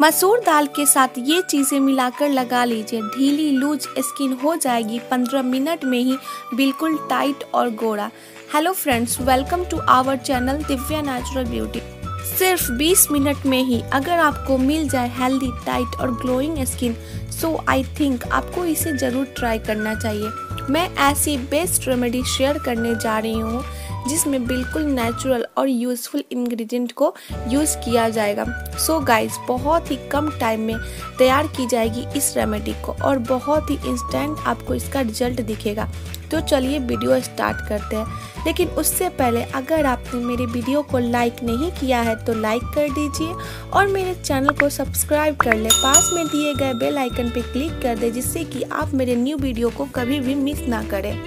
मसूर दाल के साथ ये चीज़ें मिलाकर लगा लीजिए। ढीली लूज स्किन हो जाएगी 15 मिनट में ही, बिल्कुल टाइट और गोरा। Hello friends, welcome to our channel Divya natural beauty. सिर्फ़ 20 मिनट में ही अगर आपको मिल जाए हेल्दी, टाइट और glowing skin so I think आपको इसे ज़रूर ट्राई करना चाहिए। मैं ऐसी बेस्ट रेमेडी शेयर करने जा रही हूँ। जिसमें बिल्कुल नेचुरल और यूज़फुल इंग्रेडिएंट को यूज़ किया जाएगा। सो so गाइस बहुत ही कम टाइम में तैयार की जाएगी इस रेमेडी को और बहुत ही इंस्टेंट आपको इसका रिज़ल्ट दिखेगा। तो चलिए वीडियो स्टार्ट करते हैं। लेकिन उससे पहले अगर आपने मेरे वीडियो को लाइक नहीं किया है तो लाइक कर दीजिए और मेरे चैनल को सब्सक्राइब कर ले। पास में दिए गए बेल आइकन पर क्लिक कर दे, जिससे कि आप मेरे न्यू वीडियो को कभी भी मिस ना करें।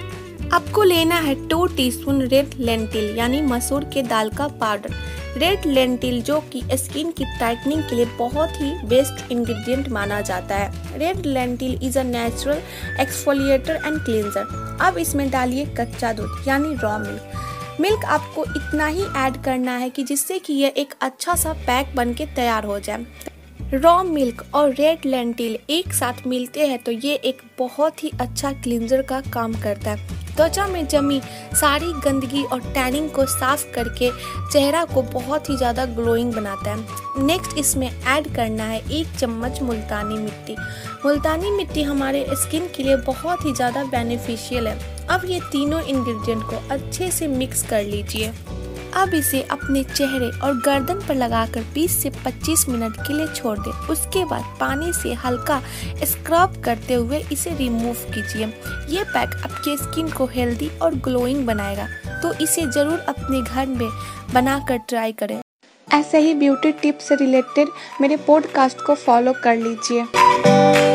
आपको लेना है टू टीस्पून रेड लेंटिल यानी मसूर के दाल का पाउडर रेड लेंटिल जो कि स्किन की टाइटनिंग के लिए बहुत ही बेस्ट इंग्रेडिएंट माना जाता है. Red lentil is a natural exfoliator and cleanser अब इसमें डालिए कच्चा दूध, यानी रॉ मिल्क मिल्क आपको इतना ही ऐड करना है कि जिससे कि यह एक अच्छा सा पैक बन के तैयार हो जाए. रॉ मिल्क और रेड लेंटिल एक साथ मिलते हैं तो ये एक बहुत ही अच्छा क्लींजर का काम करता है. त्वचा में जमी सारी गंदगी और टैनिंग को साफ़ करके चेहरा को बहुत ही ज़्यादा ग्लोइंग बनाता है। नेक्स्ट इसमें ऐड करना है एक चम्मच मुल्तानी मिट्टी। मुल्तानी मिट्टी हमारे स्किन के लिए बहुत ही ज़्यादा बेनिफिशियल है। अब ये तीनों इंग्रेडिएंट को अच्छे से मिक्स कर लीजिए। अब इसे अपने चेहरे और गर्दन पर लगाकर 20 से 25 मिनट के लिए छोड़ दें। उसके बाद पानी से हल्का स्क्रब करते हुए इसे रिमूव कीजिए। ये पैक आपके स्किन को हेल्दी और ग्लोइंग बनाएगा। तो इसे ज़रूर अपने घर में बनाकर ट्राई करें। ऐसे ही ब्यूटी टिप्स से रिलेटेड मेरे पॉडकास्ट को फॉलो कर लीजिए।